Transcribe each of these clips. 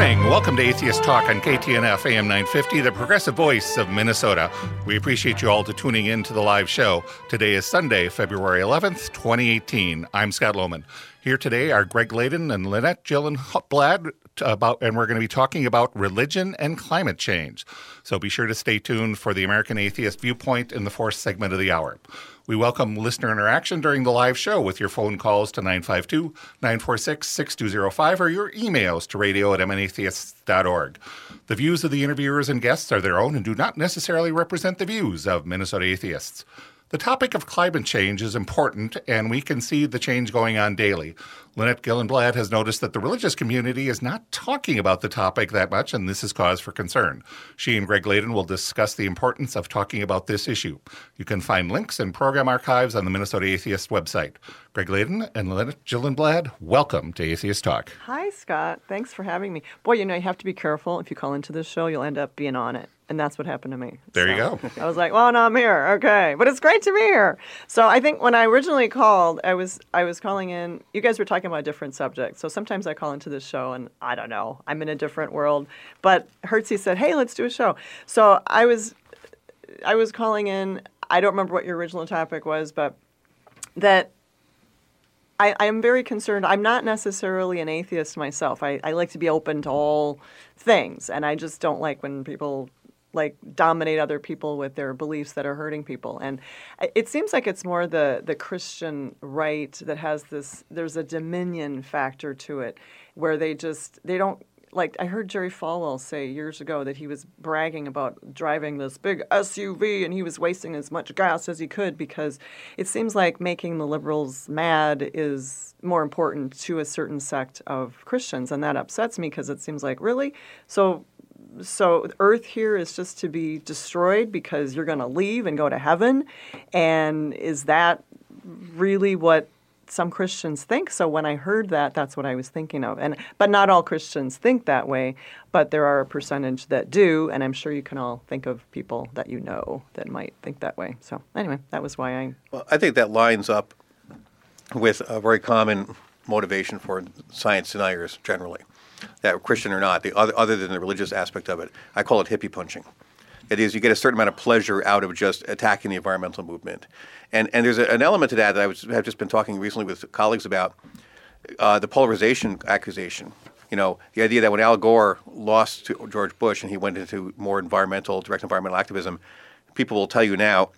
morning. Welcome to Atheist Talk on KTNF AM 950, the progressive voice of Minnesota. We appreciate you all to tuning in to the live show. Today is Sunday, February 11th, 2018. I'm Scott Lohman. Here today are Greg Laden and Lynette Gillenblad about, and we're going to be talking about religion and climate change. So be sure to stay tuned for the American Atheist Viewpoint in the fourth segment of the hour. We welcome listener interaction during the live show with your phone calls to 952 946 6205 or your emails to radio at mnatheists.org. The views of the interviewers and guests are their own and do not necessarily represent the views of Minnesota atheists. The topic of climate change is important, and we can see the change going on daily. Lynette Gillenblad has noticed that the religious community is not talking about the topic that much, and this is cause for concern. She and Greg Laden will discuss the importance of talking about this issue. You can find links and program archives on the Minnesota Atheist website. Greg Laden and Lynette Gillenblad, welcome to Atheist Talk. Hi, Scott. Thanks for having me. Boy, you know, you have to be careful. If you call into this show, you'll end up being on it. And that's what happened to me. There so you go. I was like, well, no, I'm here. Okay. But it's great to be here. So I think when I originally called, I was I was calling in you guys were talking about different subjects. So sometimes I call into this show and I don't know, I'm in a different world. But Hertzie said, Hey, let's do a show. So I was I was calling in, I don't remember what your original topic was, but that I, am very concerned. I'm not necessarily an atheist myself. I, I like to be open to all things, and I just don't like when people like dominate other people with their beliefs that are hurting people. And it seems like it's more the the christian right that has this there's a dominion factor to it where they just they don't like I heard Jerry Falwell say years ago that he was bragging about driving this big SUV and he was wasting as much gas as he could because it seems like making the liberals mad is more important to a certain sect of Christians. And that upsets me because it seems like really? So so earth here is just to be destroyed because you're going to leave and go to heaven and is that really what some Christians think. So when I heard that, that's what I was thinking of. And but not all Christians think that way, but there are a percentage that do, and I'm sure you can all think of people that you know that might think that way. So anyway, that was why I. Well, I think that lines up with a very common motivation for science deniers generally that Christian or not, the other, other than the religious aspect of it. I call it hippie punching. It is you get a certain amount of pleasure out of just attacking the environmental movement, and and there's a, an element to that that I was, have just been talking recently with colleagues about uh, the polarization accusation. You know, the idea that when Al Gore lost to George Bush and he went into more environmental, direct environmental activism, people will tell you now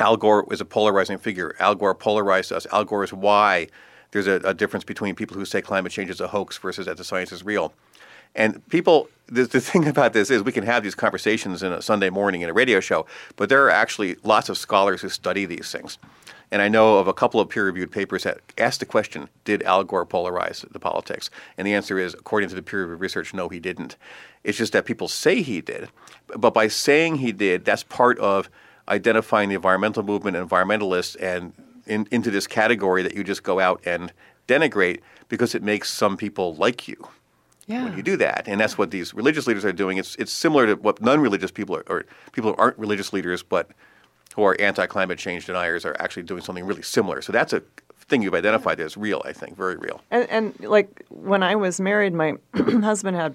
Al Gore was a polarizing figure. Al Gore polarized us. Al Gore is why there's a, a, difference between people who say climate change is a hoax versus that the science is real. And people, the, the thing about this is we can have these conversations in a Sunday morning in a radio show, but there are actually lots of scholars who study these things. And I know of a couple of peer reviewed papers that asked the question Did Al Gore polarize the politics? And the answer is, according to the peer reviewed research, no, he didn't. It's just that people say he did. But by saying he did, that's part of identifying the environmental movement environmentalists and in, into this category that you just go out and denigrate because it makes some people like you. Yeah. When you do that, and that's what these religious leaders are doing. It's it's similar to what non-religious people are, or people who aren't religious leaders but who are anti-climate change deniers are actually doing something really similar. So that's a thing you've identified as real. I think very real. And, and like when I was married, my husband had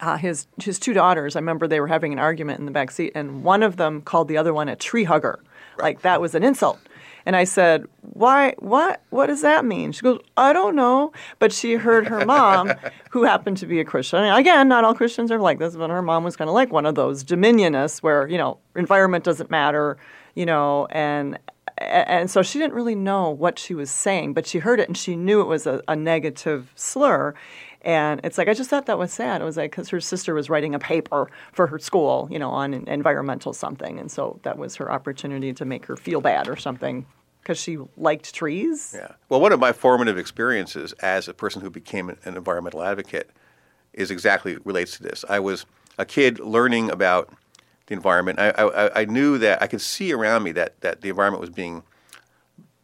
uh, his his two daughters. I remember they were having an argument in the back seat, and one of them called the other one a tree hugger. Right. Like that was an insult. And I said, "Why? What? What does that mean?" She goes, "I don't know." But she heard her mom, who happened to be a Christian. Again, not all Christians are like this, but her mom was kind of like one of those dominionists, where you know, environment doesn't matter, you know, and and so she didn't really know what she was saying, but she heard it and she knew it was a, a negative slur. And it's like, I just thought that was sad. It was like, because her sister was writing a paper for her school, you know, on environmental something. And so that was her opportunity to make her feel bad or something because she liked trees. Yeah. Well, one of my formative experiences as a person who became an environmental advocate is exactly relates to this. I was a kid learning about the environment. I, I, I knew that I could see around me that, that the environment was being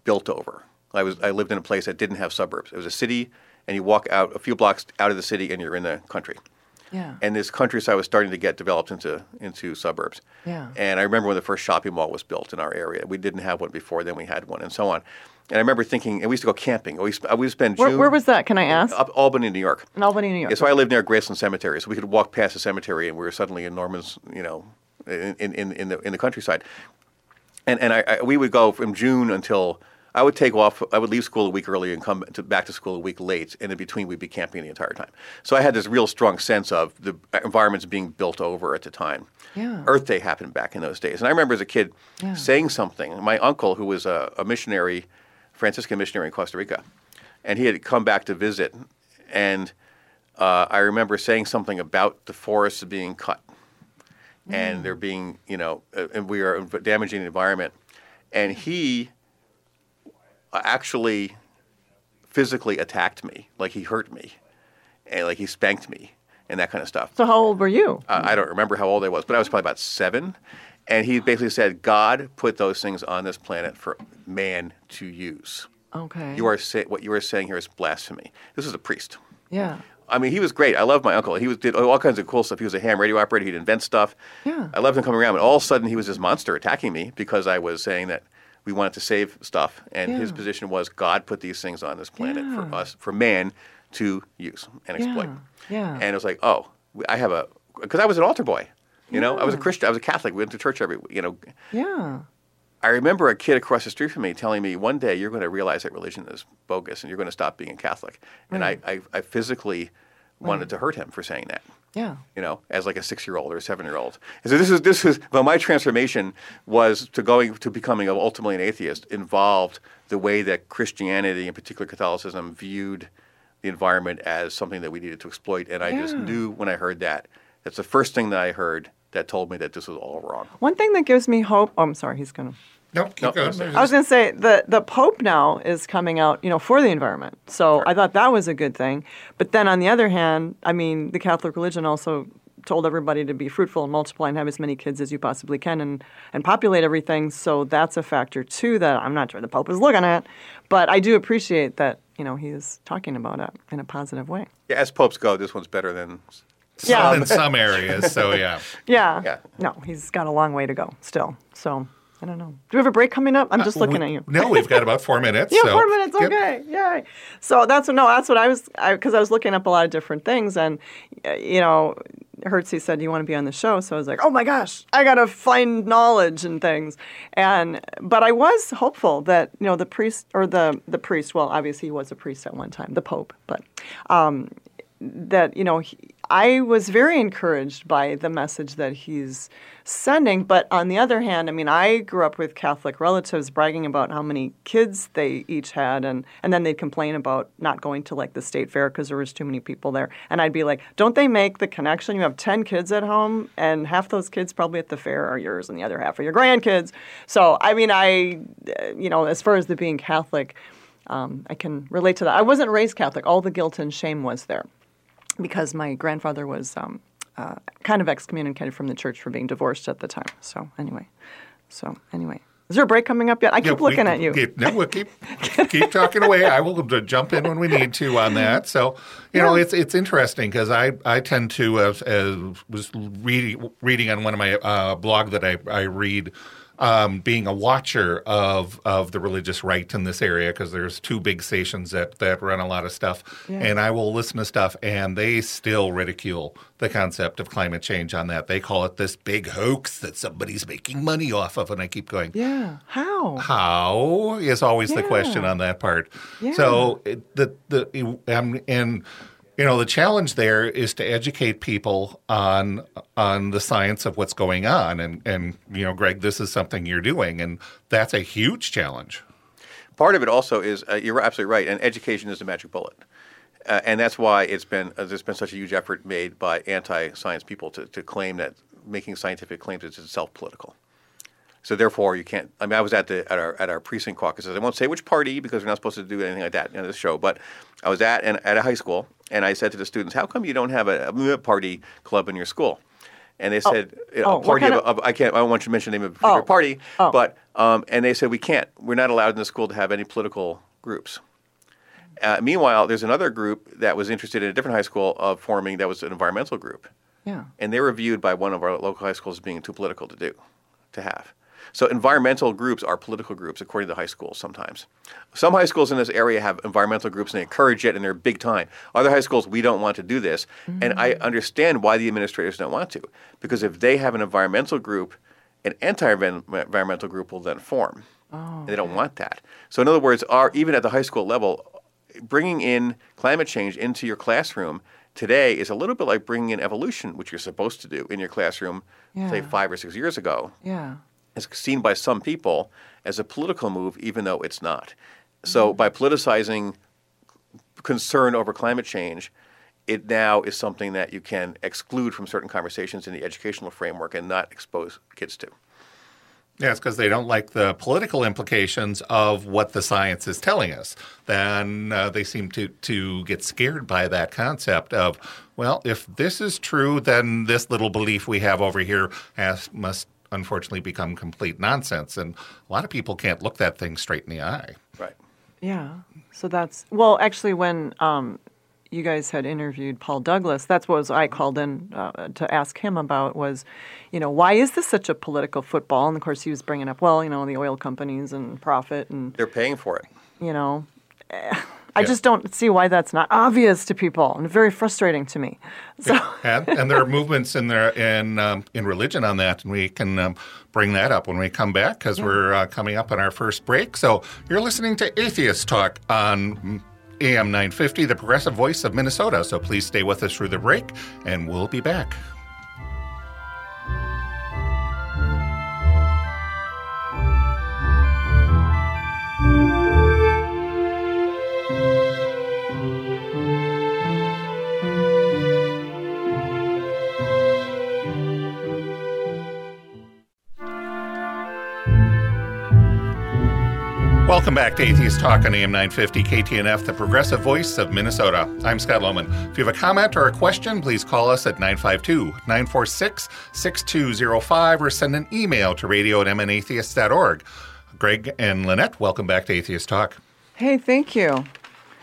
built over. I was I lived in a place that didn't have suburbs. It was a city and you walk out a few blocks out of the city and you're in the country. Yeah. And this countryside was starting to get developed into into suburbs. Yeah. And I remember when the first shopping mall was built in our area. We didn't have one before, then we had one, and so on. And I remember thinking, and we used to go camping. We used, uh, we would spend Where, June where was that? Can I ask? up Albany, New York. In Albany, New York. Yeah, so I lived near Graceland Cemetery, so we could walk past the cemetery, and we were suddenly in Norman's, you know, in in, in the in the countryside. And and I, I we would go from June until I would take off. I would leave school a week early and come to, back to school a week late, and in between we'd be camping the entire time. So I had this real strong sense of the environments being built over at the time. Yeah. Earth Day happened back in those days, and I remember as a kid Yeah. saying something. My uncle, who was a, a missionary, Franciscan missionary in Costa Rica, and he had come back to visit, and uh, I remember saying something about the forests being cut, and there being, you know, uh, and we are damaging the environment, and he actually physically attacked me, like he hurt me, and like he spanked me, and that kind of stuff. so how old were you? Uh, I don't remember how old I was, but I was probably about seven. And he basically said, God put those things on this planet for man to use. Okay. You are say, what you are saying here is blasphemy. This is a priest. Yeah. I mean, he was great. I loved my uncle. He was, did all kinds of cool stuff. He was a ham radio operator. He'd invent stuff. Yeah. I loved him coming around. But all of a sudden, he was this monster attacking me because I was saying that we wanted to save stuff. And his position was God put these things on this planet Yeah. for us, for man to use and exploit. Yeah. And it was like, oh, I have a, because I was an altar boy. You know, I was a Christian. I was a Catholic. We went to church every, you know. Yeah. I remember a kid across the street from me telling me, one day you're going to realize that religion is bogus and you're going to stop being a Catholic. And I, I, I physically wanted to hurt him for saying that Yeah. you know, as like a six-year-old or a seven-year-old. And so this is this is well, my transformation was to going to becoming ultimately an atheist involved the way that Christianity, in particular Catholicism, viewed the environment as something that we needed to exploit. And I just knew when I heard that. That's the first thing that I heard that told me that this was all wrong. One thing that gives me hope. Oh, I'm sorry. He's gonna. Nope, keep No, going. I'm sorry. I was going to say the the Pope now is coming out, you know, for the environment. So I thought that was a good thing. But then on the other hand, I mean, the Catholic religion also told everybody to be fruitful and multiply and have as many kids as you possibly can and and populate everything. So that's a factor too that I'm not sure the Pope is looking at. But I do appreciate that, you know, he is talking about it in a positive way. Yeah, as popes go, this one's better than. Some Yeah. in some areas, so yeah. Yeah. Yeah. No, he's got a long way to go still. So I don't know. Do we have a break coming up? I'm just looking We- at you. No, we've got about four minutes. Yeah, so- four minutes. Yep. Okay, yay. So that's no, that's what I was because I, was looking up a lot of different things, and uh, you know, Hertzie said, "Do you want to be on the show?" So I was like, "Oh my gosh, I gotta find knowledge and things." And but I was hopeful that you know the priest or the the priest. Well, obviously he was a priest at one time, the Pope, but um, that you know he, I was very encouraged by the message that he's sending. But on the other hand, I mean, I grew up with Catholic relatives bragging about how many kids they each had, and and then they'd complain about not going to like the state fair because there was too many people there. And I'd be like, don't they make the connection? You have ten kids at home, and half those kids probably at the fair are yours, and the other half are your grandkids. So I mean, I, you know, as far as the being Catholic. Um, I can relate to that. I wasn't raised Catholic. All the guilt and shame was there because my grandfather was um, uh, kind of excommunicated from the church for being divorced at the time. So anyway, so anyway, is there a break coming up yet? I keep we- looking at you. keep- no, we'll keep keep talking away. I will jump in when we need to on that. So you know, it's it's interesting because I I tend to uh, uh, was reading reading on one of my uh, blog that I I read. Um, being a watcher of of the religious right in this area because there's two big stations that that run a lot of stuff, Yeah. and I will listen to stuff, and they still ridicule the concept of climate change on that. They call it this big hoax that somebody's making money off of, and I keep going, Yeah. How? how is always the question on that part. Yeah. So it, the the and you know the challenge there is to educate people on on the science of what's going on and and you know Greg this is something you're doing and that's a huge challenge. Part of it also is uh, you're absolutely right, and education is the magic bullet, uh, and that's why it's been uh, there's been such a huge effort made by anti-science people to, to claim that making scientific claims is itself political. So therefore, you can't. I mean, I was at the at our at our precinct caucuses. I won't say which party because we're not supposed to do anything like that in this show. But I was at and at a high school, and I said to the students, "How come you don't have a, a party club in your school?" And they said, you know, Oh, "A party of, of- I can't. I don't want you to mention the name of a particular Oh. party, Oh. but um, and they said we can't. We're not allowed in the school to have any political groups." Uh, meanwhile, there's another group that was interested in a different high school of forming that was an environmental group, Yeah. and they were viewed by one of our local high schools as being too political to do, to have. So environmental groups are political groups according to the high schools sometimes. Some high schools in this area have environmental groups and they encourage it and they're big time. Other high schools, we don't want to do this. And I mm. understand why the administrators don't want to. Because if they have an environmental group, an anti-environmental group will then form. and they don't want that. So in other words, our, even at the high school level, bringing in climate change into your classroom today is a little bit like bringing in evolution, which you're supposed to do in your classroom, say five or six years ago Yeah. Is seen by some people as a political move, even though it's not. So by politicizing concern over climate change, it now is something that you can exclude from certain conversations in the educational framework and not expose kids to. Yes, because they don't like the political implications of what the science is telling us. Then uh, they seem to, to get scared by that concept of, well, if this is true, then this little belief we have over here has, must unfortunately become complete nonsense. And a lot of people can't look that thing straight in the eye. Right. Yeah. So that's well, actually, when um, you guys had interviewed Paul Douglas, that's what was I called in uh, to ask him about was, you know, why is this such a political football? And of course, he was bringing up, well, you know, the oil companies and profit, and They're paying for it. you know, I Yeah. just don't see why that's not obvious to people, and very frustrating to me. So. and, and there are movements in there in um, in religion on that, and we can um, bring that up when we come back because we're uh, coming up on our first break. So you're listening to Atheist Talk on AM 950, the progressive voice of Minnesota. So please stay with us through the break, and we'll be back. Welcome back to Atheist Talk on AM 950 KTNF, the progressive voice of Minnesota. I'm Scott Lohman. If you have a comment or a question, please call us at 952 946 6205 or send an email to radio at mnatheist.org. Greg and Lynette, welcome back to Atheist Talk. Hey, thank you.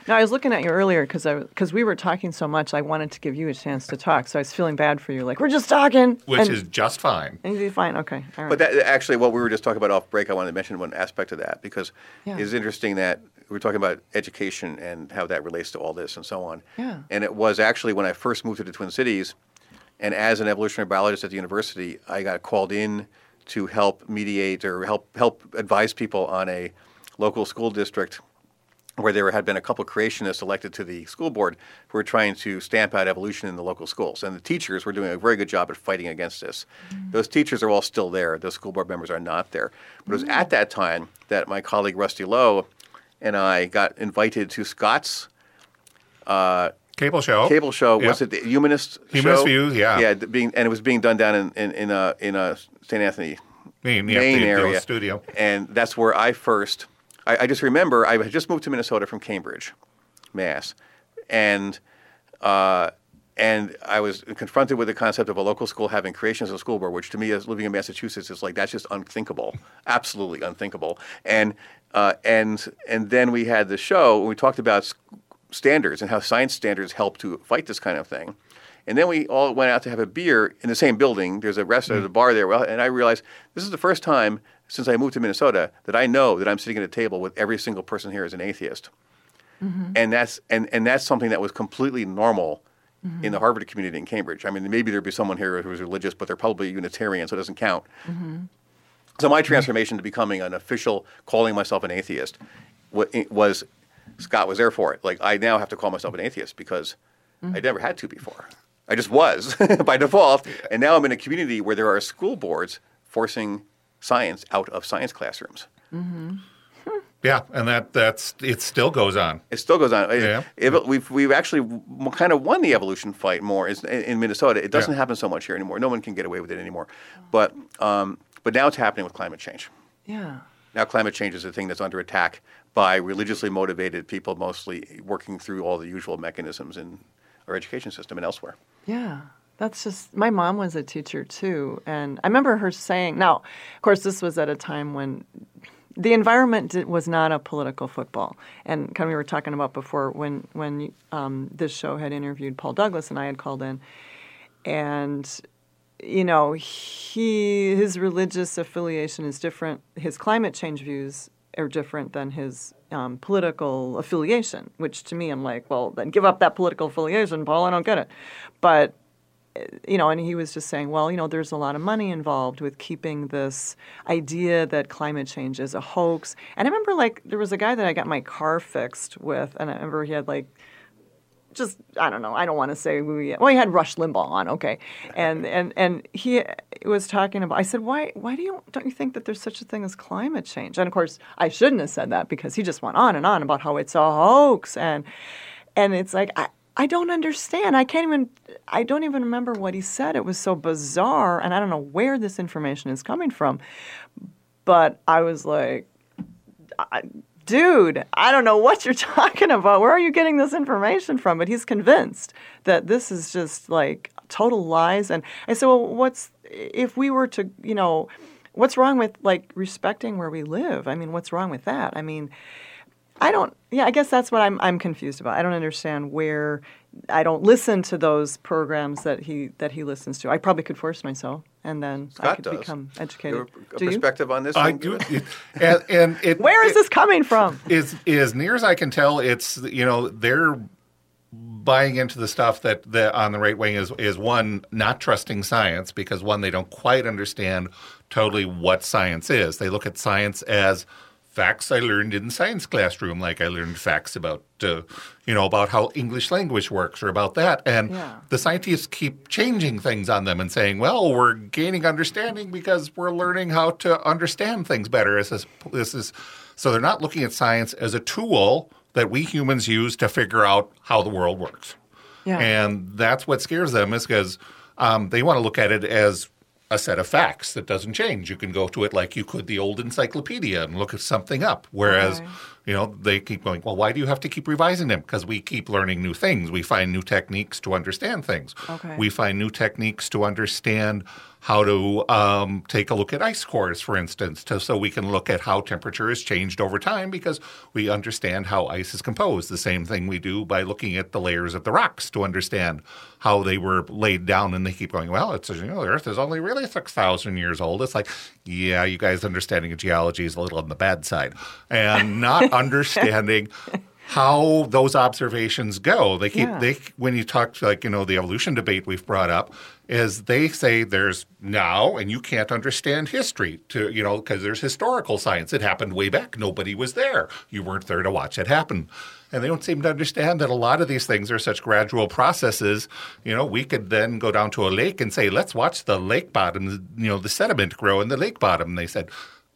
Now, I was looking at you earlier because because we were talking so much. I wanted to give you a chance to talk, so I was feeling bad for you. Like we're just talking, Which and, is just fine. and you'd be fine. Okay, all right. But that, actually, what we were just talking about off break, I wanted to mention one aspect of that because Yeah. it's interesting that we were talking about education and how that relates to all this and so on. Yeah. And it was actually when I first moved to the Twin Cities, and as an evolutionary biologist at the university, I got called in to help mediate or help help advise people on a local school district where there had been a couple creationists elected to the school board who were trying to stamp out evolution in the local schools. And the teachers were doing a very good job at fighting against this. Those teachers are all still there. Those school board members are not there. But it was at that time that my colleague Rusty Lowe and I got invited to Scott's Cable show. cable show. Yeah. Was it the Humanist show? Humanist show? Views, yeah. Yeah, being, and it was being done down in, in, in, uh, in uh, St. Anthony, Main, yeah, Main the- the area. studio. And that's where I first, I, I just remember I had just moved to Minnesota from Cambridge, Mass. And, uh, and I was confronted with the concept of a local school having creations of a school board, which to me, as living in Massachusetts, is like that's just unthinkable, absolutely unthinkable. And uh, and and then we had the show. And we talked about standards and how science standards help to fight this kind of thing. And then we all went out to have a beer in the same building. There's a restaurant, there's a bar there. Well, and I realized this is the first time since I moved to Minnesota that I know that I'm sitting at a table with every single person here is an atheist. Mm-hmm. And that's and, and that's something that was completely normal mm-hmm. in the Harvard community in Cambridge. I mean, maybe there'd be someone here who was religious, but they're probably Unitarian, so it doesn't count. Mm-hmm. So my transformation to becoming an official, calling myself an atheist, was Scott was there for it. Like I now have to call myself an atheist because I never had to before. I just was by default, and now I'm in a community where there are school boards forcing science out of science classrooms. Yeah, and that that's it still goes on. It still goes on. Yeah. It- we've we've actually kind of won the evolution fight more is- in, in Minnesota. It doesn't Yeah. happen so much here anymore. No one can get away with it anymore. But um, but now it's happening with climate change. yeah. Now climate change is a thing that's under attack by religiously motivated people, mostly working through all the usual mechanisms in our education system and elsewhere. Yeah. That's just my mom was a teacher too and I remember her saying now of course this was at a time when the environment did, was not a political football. And kind of we were talking about before when when um, this show had interviewed Paul Douglas and I had called in, and you know he his religious affiliation is different. His climate change views are different than his um, political affiliation. Which to me, I'm like, well, then give up that political affiliation, Paul. I don't get it. But you know, and he was just saying, well, you know, there's a lot of money involved with keeping this idea that climate change is a hoax. And I remember, like, there was a guy that I got my car fixed with, and I remember he had, like, just I don't know. I don't want to say he. Well, he had Rush Limbaugh on, okay, and and and he was talking about. I said, why why do you don't you think that there's such a thing as climate change? And of course, I shouldn't have said that because he just went on and on about how it's a hoax and and it's like I, I don't understand. I can't even, I don't even remember what he said. It was so bizarre, and I don't know where this information is coming from. But I was like, dude, I don't know what you're talking about. Where are you getting this information from? But he's convinced that this is just like total lies. And I said, well, what's, if we were to, you know, what's wrong with like respecting where we live? I mean, what's wrong with that? I mean, I don't. Yeah, I guess that's what I'm. I'm confused about. I don't understand where. I don't listen to those programs that he that he listens to. I probably could force myself, and then Scott I could does. become educated. a do you? perspective on this? I thing? do, and, and it, Where is it- this coming from? Is as near as I can tell, it's you know they're buying into the stuff that the on the right wing is is one not trusting science because one they don't quite understand totally what science is. They look at science as facts I learned in science classroom, like I learned facts about uh, you know about how English language works or about that, and Yeah. the scientists keep changing things on them and saying, "Well, we're gaining understanding because we're learning how to understand things better." This is this is so they're not looking at science as a tool that we humans use to figure out how the world works. Yeah. And that's what scares them is because um, they want to look at it as a set of facts that doesn't change. You can go to it like you could the old encyclopedia and look at something up. Whereas, Okay. you know, they keep going, well, why do you have to keep revising them? Because we keep learning new things. We find new techniques to understand things. Okay. We find new techniques to understand how to um, take a look at ice cores, for instance, to, so we can look at how temperature has changed over time because we understand how ice is composed. The same thing we do by looking at the layers of the rocks to understand how they were laid down. And they keep going, well, it's you know, the Earth is only really six thousand years old. It's like, yeah, you guys' understanding of geology is a little on the bad side, and not understanding how those observations go. They keep Yeah. they when you talk to like you know the evolution debate we've brought up is they say there's now and you can't understand history to you know because there's historical science. It happened way back. Nobody was there. You weren't there to watch it happen. And they don't seem to understand that a lot of these things are such gradual processes. You know we could then go down to a lake and say let's watch the lake bottom you know the sediment grow in the lake bottom and they said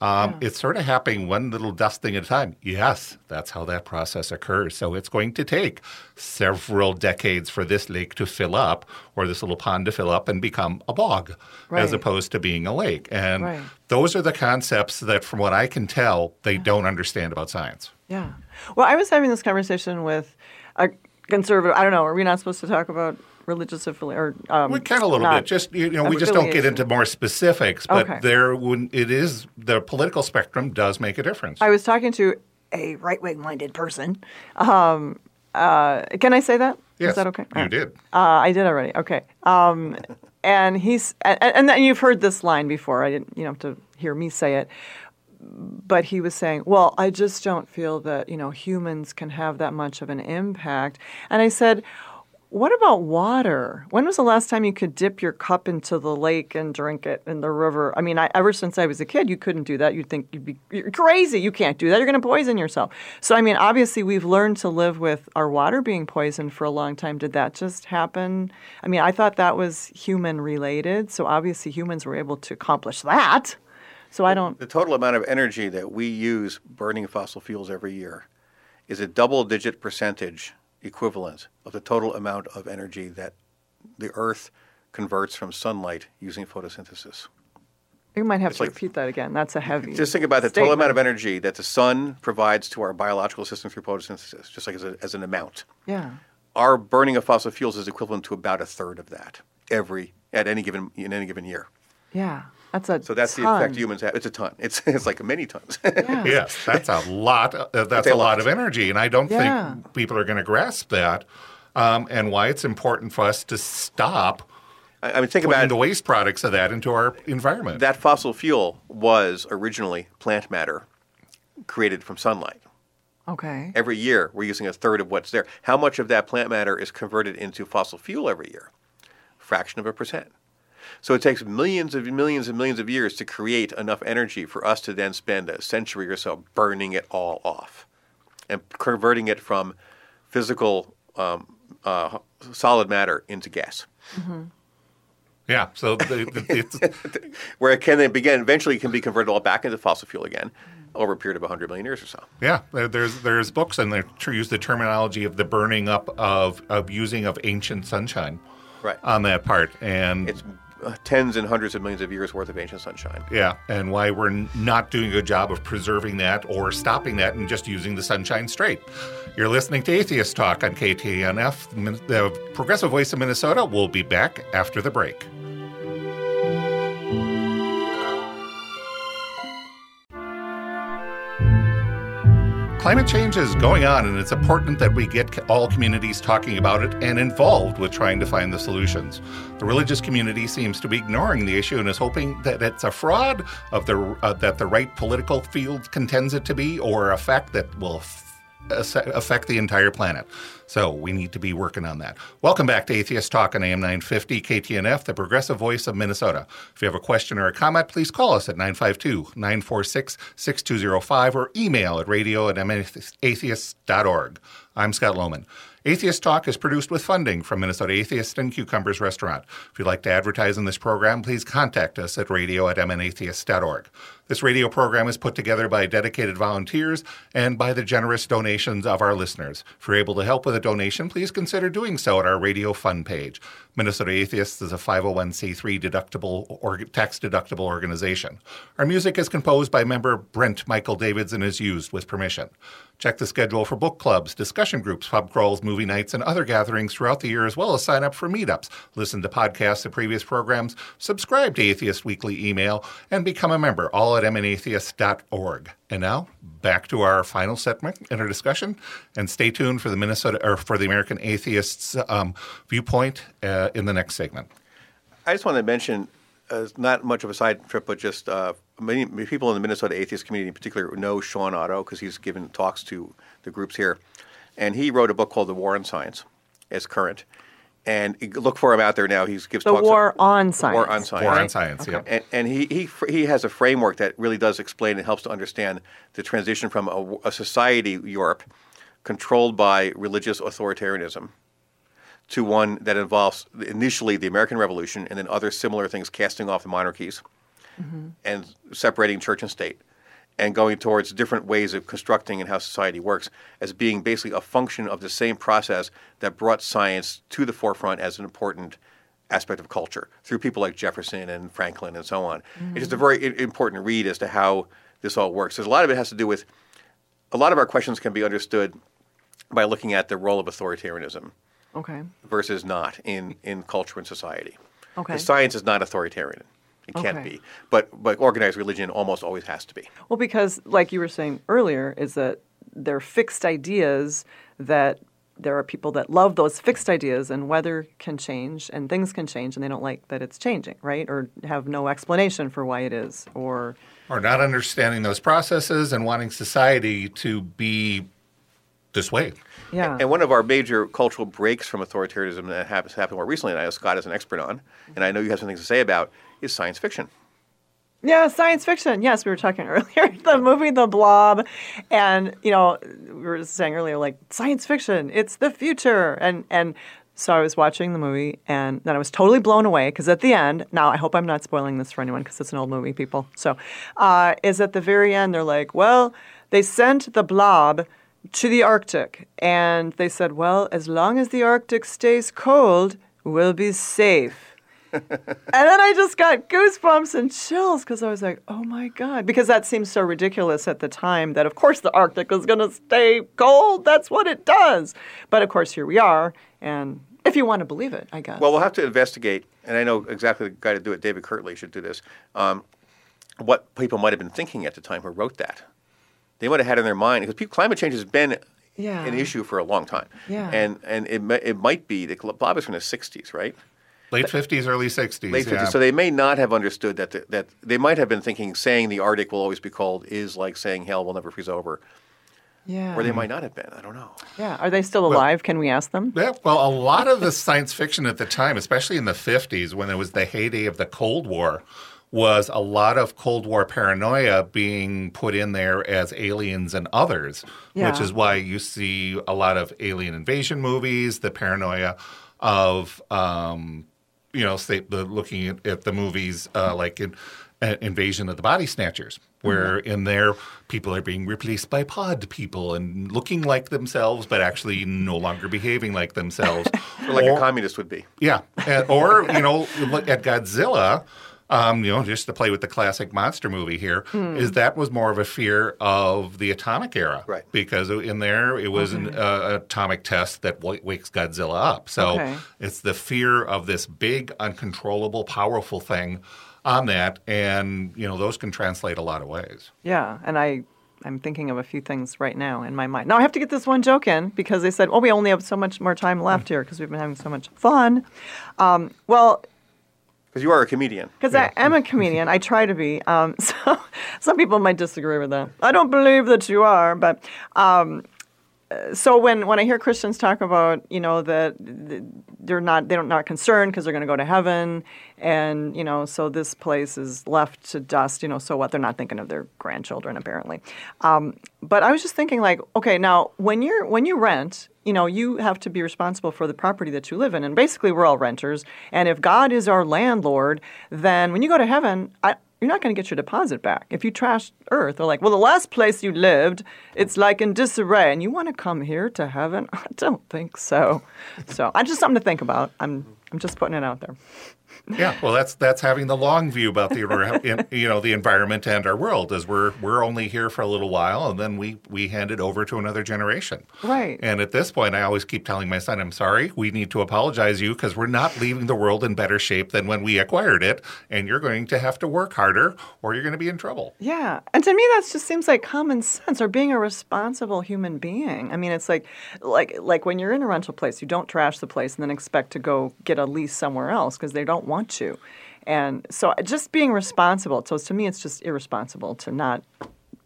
um, It's sort of happening one little dust thing at a time. Yes, that's how that process occurs. So it's going to take several decades for this lake to fill up or this little pond to fill up and become a bog as opposed to being a lake. And Right. those are the concepts that, from what I can tell, they don't understand about science. Yeah. Well, I was having this conversation with a conservative. I don't know. Are we not supposed to talk about religious affiliation? Or um, We can a little bit. Just you know, we just don't get into more specifics. But Okay. there, when it is the political spectrum does make a difference. I was talking to a right wing minded person. Um, uh, can I say that? Is yes, that okay? You right. did. Uh, I did already. Okay. Um, and he's and, and then you've heard this line before. I didn't. You don't have to hear me say it. But he was saying, "Well, I just don't feel that you know humans can have that much of an impact." And I said. What about water? When was the last time you could dip your cup into the lake and drink it in the river? I mean, I, ever since I was a kid, you couldn't do that. You'd think you'd be you're crazy. You can't do that. You're going to poison yourself. So, I mean, obviously, we've learned to live with our water being poisoned for a long time. Did that just happen? I mean, I thought that was human related. So, obviously, humans were able to accomplish that. So, I don't. The total amount of energy that we use burning fossil fuels every year is a double digit percentage equivalent of the total amount of energy that the Earth converts from sunlight using photosynthesis. You might have It's to like- repeat that again. That's a heavy. Just think about the total amount of energy that the sun provides to our biological system through photosynthesis, just like as, a, as an amount. Yeah. Our burning of fossil fuels is equivalent to about a third of that every at any given in any given year. Yeah. That's a So that's the effect humans have. It's a ton. It's it's like many tons. Yeah. Yes, that's a lot. Uh, that's a a lot lot. of energy, and I don't Yeah. think people are going to grasp that, um, and why it's important for us to stop I, I mean, think about the waste products of that into our environment. that fossil fuel was originally plant matter created from sunlight. Okay. Every year, we're using a third of what's there. How much of that plant matter is converted into fossil fuel every year? Fraction of a percent. So it takes millions of millions and millions of years to create enough energy for us to then spend a century or so burning it all off and converting it from physical um, uh, solid matter into gas. yeah, so the, the, it's, Where it can then begin, eventually, it can be converted all back into fossil fuel again over a period of 100 million years or so. yeah, there's there's books and they use the terminology of the burning up of of using of ancient sunshine Right. on that part, and It's Uh, tens and hundreds of millions of years worth of ancient sunshine. Yeah, and why we're not doing a good job of preserving that or stopping that and just using the sunshine straight. You're listening to Atheist Talk on KTNF, the the progressive voice of Minnesota. We'll be back after the break. Climate change is going on, and it's important that we get all communities talking about it and involved with trying to find the solutions. The religious community seems to be ignoring the issue and is hoping that it's a fraud of the uh, that the right political field contends it to be, or a fact that will f- affect the entire planet. So we need to be working on that. Welcome back to Atheist Talk on AM 950 KTNF, the progressive voice of Minnesota. If you have a question or a comment, please call us at 952 946 6205 or email at radio at atheist.org. I'm Scott Lohman. Atheist Talk is produced with funding from Minnesota Atheist and Cucumbers Restaurant. If you'd like to advertise in this program, please contact us at radio at mnatheist.org. This radio program is put together by dedicated volunteers and by the generous donations of our listeners. If you're able to help with a donation, please consider doing so at our Radio Fund page. Minnesota Atheists is a 501c3 deductible or tax deductible organization. Our music is composed by member Brent Michael Davids and is used with permission. Check the schedule for book clubs, discussion groups, pub crawls, movie nights, and other gatherings throughout the year, as well as sign up for meetups, listen to podcasts of previous programs, subscribe to Atheist Weekly email, and become a member, all at mnatheist.org. And now, back to our final segment in our discussion, and stay tuned for the Minnesota or for the American Atheists um, viewpoint uh, in the next segment. I just want to mention, uh, not much of a side trip, but just uh, many, many people in the Minnesota atheist community in particular know Shawn Otto because he's given talks to the groups here. And he wrote a book called The War on Science as current. And look for him out there now. He gives The talks. war on The science. War on Science. War on Science, yeah. And, and he, he, he has a framework that really does explain and helps to understand the transition from a, a society, Europe, controlled by religious authoritarianism to one that involves initially the American Revolution and then other similar things, casting off the monarchies Mm-hmm. and separating church and state, and going towards different ways of constructing and how society works as being basically a function of the same process that brought science to the forefront as an important aspect of culture through people like Jefferson and Franklin and so on. It's just a mm-hmm. very important read as to how this all works. There's a lot of it has to do with a lot of our questions can be understood by looking at the role of authoritarianism Okay. versus not in, in culture and society. Okay. The science is not authoritarian. It can't Okay. be. But but organized religion almost always has to be. Well, because like you were saying earlier, is that there are fixed ideas that there are people that love those fixed ideas and weather can change and things can change and they don't like that it's changing, right? Or have no explanation for why it is or Or not understanding those processes and wanting society to be this way. yeah. And one of our major cultural breaks from authoritarianism that happens happened more recently, and I know Scott is an expert on, and I know you have some things to say about, is science fiction. Yeah, science fiction. Yes, we were talking earlier. the movie The Blob, and you know, we were saying earlier, like science fiction. It's the future, and and so I was watching the movie, and then I was totally blown away because at the end, now I hope I'm not spoiling this for anyone because it's an old movie, people. So, uh, is at the very end, they're like, well, they sent the Blob to the Arctic, and they said, well, as long as the Arctic stays cold, we'll be safe. And then I just got goosebumps and chills because I was like, oh my God. Because that seems so ridiculous at the time that, of course, the Arctic is going to stay cold. That's what it does. But of course, here we are. And If you want to believe it, I guess. Well, we'll have to investigate, and I know exactly the guy to do it. David Kirtley should do this. Um, what people might have been thinking at the time who wrote that. They might have had in their mind because people, climate change has been Yeah. an issue for a long time. Yeah. And and it it might be the Blob is from the '60s, right? Late 50s, early 60s. Late yeah. 50s. So they may not have understood that the, that they might have been thinking saying the Arctic will always be cold is like saying hell will never freeze over, yeah. or they might not have been. I don't know. Yeah. Are they still alive? Can we ask them? Yeah, well, a lot of the science fiction at the time, especially in the 50s when it was the heyday of the Cold War, was a lot of Cold War paranoia being put in there as aliens and others, yeah. which is why you see a lot of alien invasion movies, the paranoia of, um, you know, say, the, looking at, at the movies uh, like in, uh, Invasion of the Body Snatchers, where in there people are being replaced by pod people and looking like themselves, but actually no longer behaving like themselves. Or like Or- a communist would be. yeah, And- or you know, look at Godzilla. Um, you know, just to play with the classic monster movie here, is Hmm. that was more of a fear of the atomic era, Right. Because in there it was an uh, atomic test that w- wakes Godzilla up. So Okay. it's the fear of this big, uncontrollable, powerful thing on that, and you know those can translate a lot of ways. Yeah, and I I'm thinking of a few things right now in my mind. Now I have to get this one joke in because they said, "Oh, we only have so much more time left here because we've been having so much fun." Um, well, Because you are a comedian. because I am a comedian, I try to be. Um, so some people might disagree with that. I don't believe that you are, but um, so when when I hear Christians talk about you know that they're not they're not concerned because they're going to go to heaven, and you know so this place is left to dust. You know so what? They're not thinking of their grandchildren apparently. Um, but I was just thinking like, okay, now when you're when you rent, you know you have to be responsible for the property that you live in, and basically we're all renters. And if God is our landlord, then when you go to heaven, I, you're not going to get your deposit back. If you trash Earth, they're like, well, the last place you lived, it's like in disarray, and you want to come here to heaven? I don't think so. So, I just something to think about. I'm, I'm just putting it out there. Yeah, well, that's that's having the long view about the you know the environment and our world. Is we're we're only here for a little while, and then we we hand it over to another generation. Right. And at this point, I always keep telling my son, "I'm sorry. We need to apologize you because we're not leaving the world in better shape than when we acquired it, and you're going to have to work harder, or you're going to be in trouble." Yeah. And to me that just seems like common sense or being a responsible human being. I mean, it's like like like when you're in a rental place, you don't trash the place and then expect to go get a lease somewhere else because they don't want to. And so uh, just being responsible. So to me it's just irresponsible to not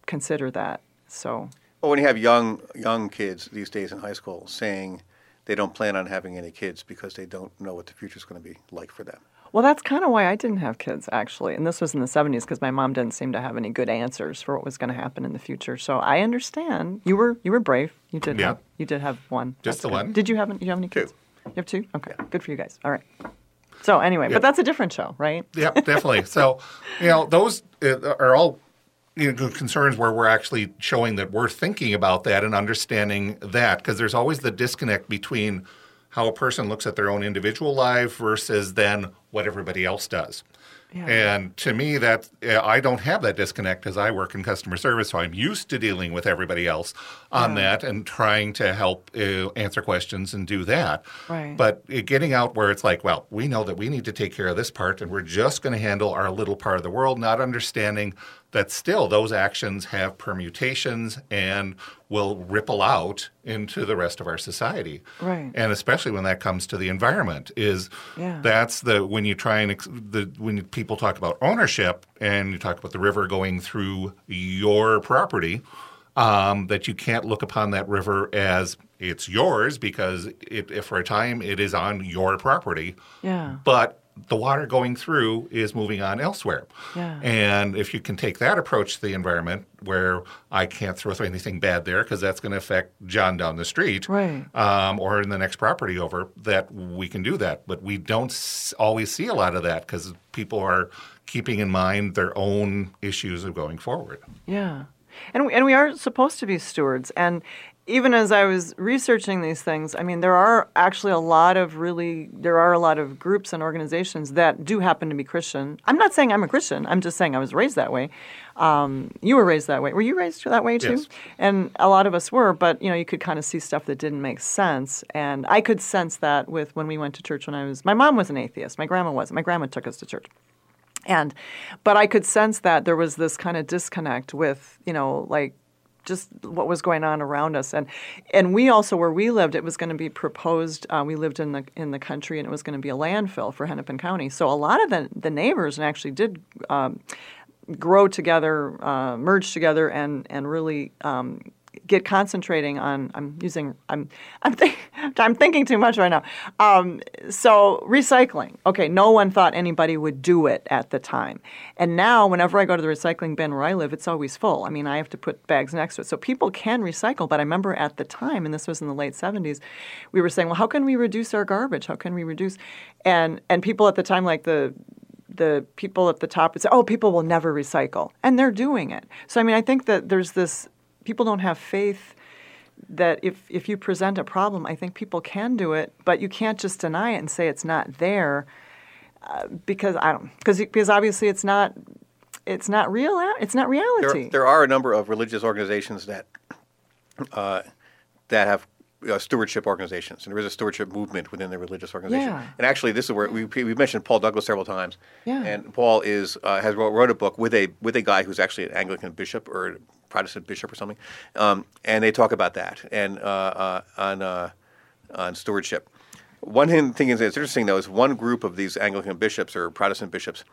consider that. So Well, when you have young young kids these days in high school saying they don't plan on having any kids because they don't know what the future is going to be like for them. Well, that's kind of why I didn't have kids, actually. And this was in the 70s because my mom didn't seem to have any good answers for what was going to happen in the future. So I understand. You were you were brave. You did Yeah. have you did have one. Just That's the good. one. Did you have any, you have any kids? Two. You have two? Okay. Good for you guys. All right. So anyway, Yeah. but that's a different show, right? Yep, definitely. so, you know, those are all you know, concerns where we're actually showing that we're thinking about that and understanding that because there's always the disconnect between how a person looks at their own individual life versus then what everybody else does. Yeah. And to me, that uh, I don't have that disconnect because I work in customer service, so I'm used to dealing with everybody else on Yeah. that and trying to help uh, answer questions and do that. Right. But it getting out where it's like, well, we know that we need to take care of this part, and we're just going to handle our little part of the world, not understanding that still those actions have permutations and will ripple out into the rest of our society. Right. And especially when that comes to the environment, is Yeah. that's the when you try and ex- the when people talk about ownership and you talk about the river going through your property, um, that you can't look upon that river as it's yours because it, if for a time it is on your property, Yeah. but the water going through is moving on elsewhere. Yeah. And if you can take that approach to the environment, where I can't throw anything bad there because that's going to affect John down the street, Right. um, or in the next property over, that we can do that. But we don't s- always see a lot of that because people are keeping in mind their own issues of going forward. Yeah. And we, and we are supposed to be stewards. And even as I was researching these things, I mean, there are actually a lot of really, there are a lot of groups and organizations that do happen to be Christian. I'm not saying I'm a Christian. I'm just saying I was raised that way. Um, you were raised that way. Were you raised that way too? Yes. And a lot of us were, but you know, you could kind of see stuff that didn't make sense. And I could sense that with when we went to church when I was. My mom was an atheist. My grandma wasn't. My grandma took us to church. And, but I could sense that there was this kind of disconnect with, you know, like just what was going on around us. And and we also where we lived it was going to be proposed uh, we lived in the in the country and it was going to be a landfill for Hennepin County. So a lot of the the neighbors actually did um, grow together uh, merge together and and really um, get concentrating on I'm using I'm I'm, I'm thinking too much right now. Um, so recycling. Okay, no one thought anybody would do it at the time. And now whenever I go to the recycling bin where I live, it's always full. I mean, I have to put bags next to it. So people can recycle, but I remember at the time and this was in the late 70s, we were saying, "Well, how can we reduce our garbage? How can we reduce?" And and people at the time like the the people at the top would say, "Oh, people will never recycle," and they're doing it. So I mean, I think that there's this people don't have faith that if if you present a problem, I think people can do it, but you can't just deny it and say it's not there uh, because I don't because because obviously it's not it's not real it's not reality. There, there are a number of religious organizations that uh, that have uh, stewardship organizations, and there is a stewardship movement within the religious organization. Yeah. And actually, this is where we we mentioned Paul Douglas several times. Yeah. And Paul is uh, has wrote, wrote a book with a with a guy who's actually an Anglican bishop or Protestant bishop or something, um, and they talk about that and uh, uh, on uh, on stewardship. One thing that's interesting though is one group of these Anglican bishops or Protestant bishops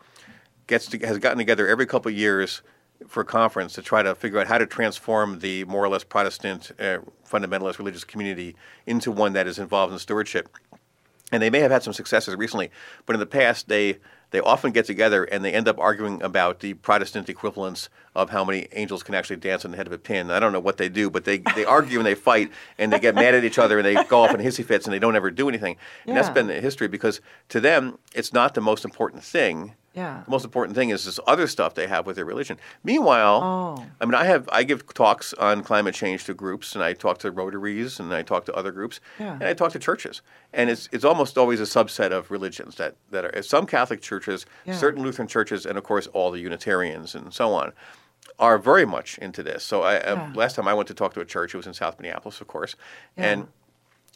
gets to, has gotten together every couple of years for a conference to try to figure out how to transform the more or less Protestant uh, fundamentalist religious community into one that is involved in stewardship. And they may have had some successes recently, but in the past they they often get together and they end up arguing about the Protestant equivalence of how many angels can actually dance on the head of a pin. I don't know what they do, but they, they argue and they fight and they get mad at each other and they go off in hissy fits and they don't ever do anything. And that's been the history because to them it's not the most important thing. Yeah. The most important thing is this other stuff they have with their religion. Meanwhile, Oh. I mean, I have I give talks on climate change to groups, and I talk to Rotaries, and I talk to other groups, Yeah. and I talk to churches, and it's it's almost always a subset of religions that that are some Catholic churches, Yeah. certain Lutheran churches, and of course all the Unitarians and so on. Are very much into this. So I, Yeah. uh, last time I went to talk to a church, it was in South Minneapolis, of course, and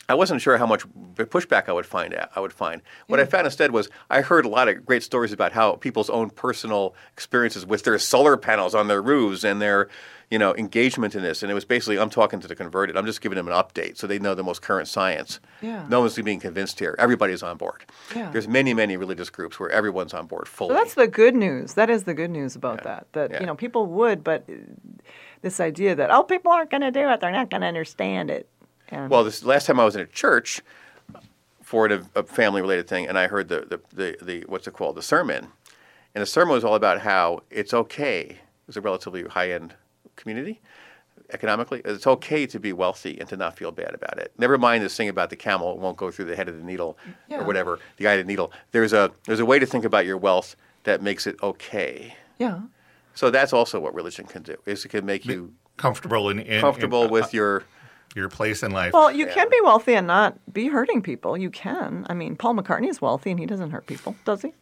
I wasn't sure how much pushback I would find. I would find. What I found instead was I heard a lot of great stories about how people's own personal experiences with their solar panels on their roofs and their, you know, engagement in this. And it was basically I'm talking to the converted. I'm just giving them an update so they know the most current science. Yeah. No one's being convinced here. Everybody's on board. Yeah. There's many, many religious groups where everyone's on board fully. So that's the good news. That is the good news about that. That Yeah. you know people would, but uh, this idea that oh people aren't going to do it, they're not going to understand it. And Well, this last time I was in a church for a, a family-related thing, and I heard the, the, the, the what's it called, the sermon, and the sermon was all about how it's okay. It's a relatively high-end community economically. It's okay to be wealthy and to not feel bad about it. Never mind this thing about the camel; it won't go through the head of the needle Yeah. or whatever, the eye of the needle. There's a there's a way to think about your wealth that makes it okay. yeah, So that's also what religion can do. Is it can make you Comfortable in, in comfortable in, uh, with your your place in life. well, you Yeah. can be wealthy and not be hurting people. You can. I mean, Paul McCartney is wealthy and he doesn't hurt people, does he?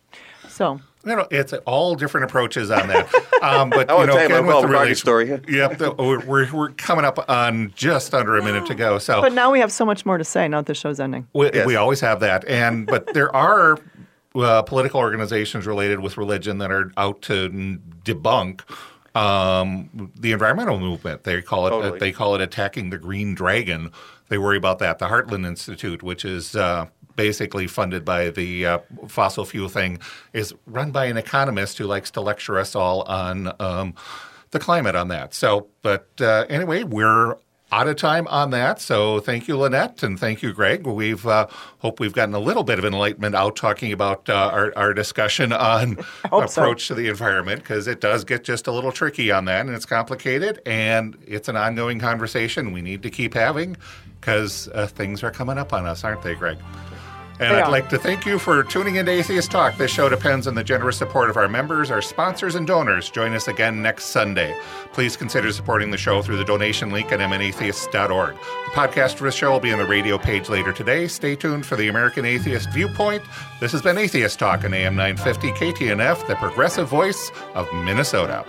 So You know, it's all different approaches on that. Um, but I you want know, to tell again, my Paul with the McCartney release- story. Yep, the, we're, we're we're coming up on just under a minute to go. So But now we have so much more to say. Now that the show's ending. We, Yes. we always have that, and but there are uh, political organizations related with religion that are out to debunk um, the environmental movement. They call it uh, Totally. they call it attacking the green dragon. They worry about that. The Heartland Institute, which is uh, basically funded by the uh, fossil fuel thing, is run by an economist who likes to lecture us all on. Um, the climate on that. So, but uh, anyway, we're out of time on that. So thank you, Lynette, and thank you, Greg. We've uh, hope we've gotten a little bit of enlightenment out talking about uh, our, our discussion on hope so. approach to the environment because it does get just a little tricky on that, and it's complicated, and it's an ongoing conversation we need to keep having because uh, things are coming up on us, aren't they, Greg? And I'd like to thank you for tuning into Atheist Talk. This show depends on the generous support of our members, our sponsors, and donors. Join us again next Sunday. Please consider supporting the show through the donation link at mnatheist.org. The podcast for this show will be on the radio page later today. Stay tuned for the American Atheist Viewpoint. This has been Atheist Talk on AM 950 KTNF, the progressive voice of Minnesota.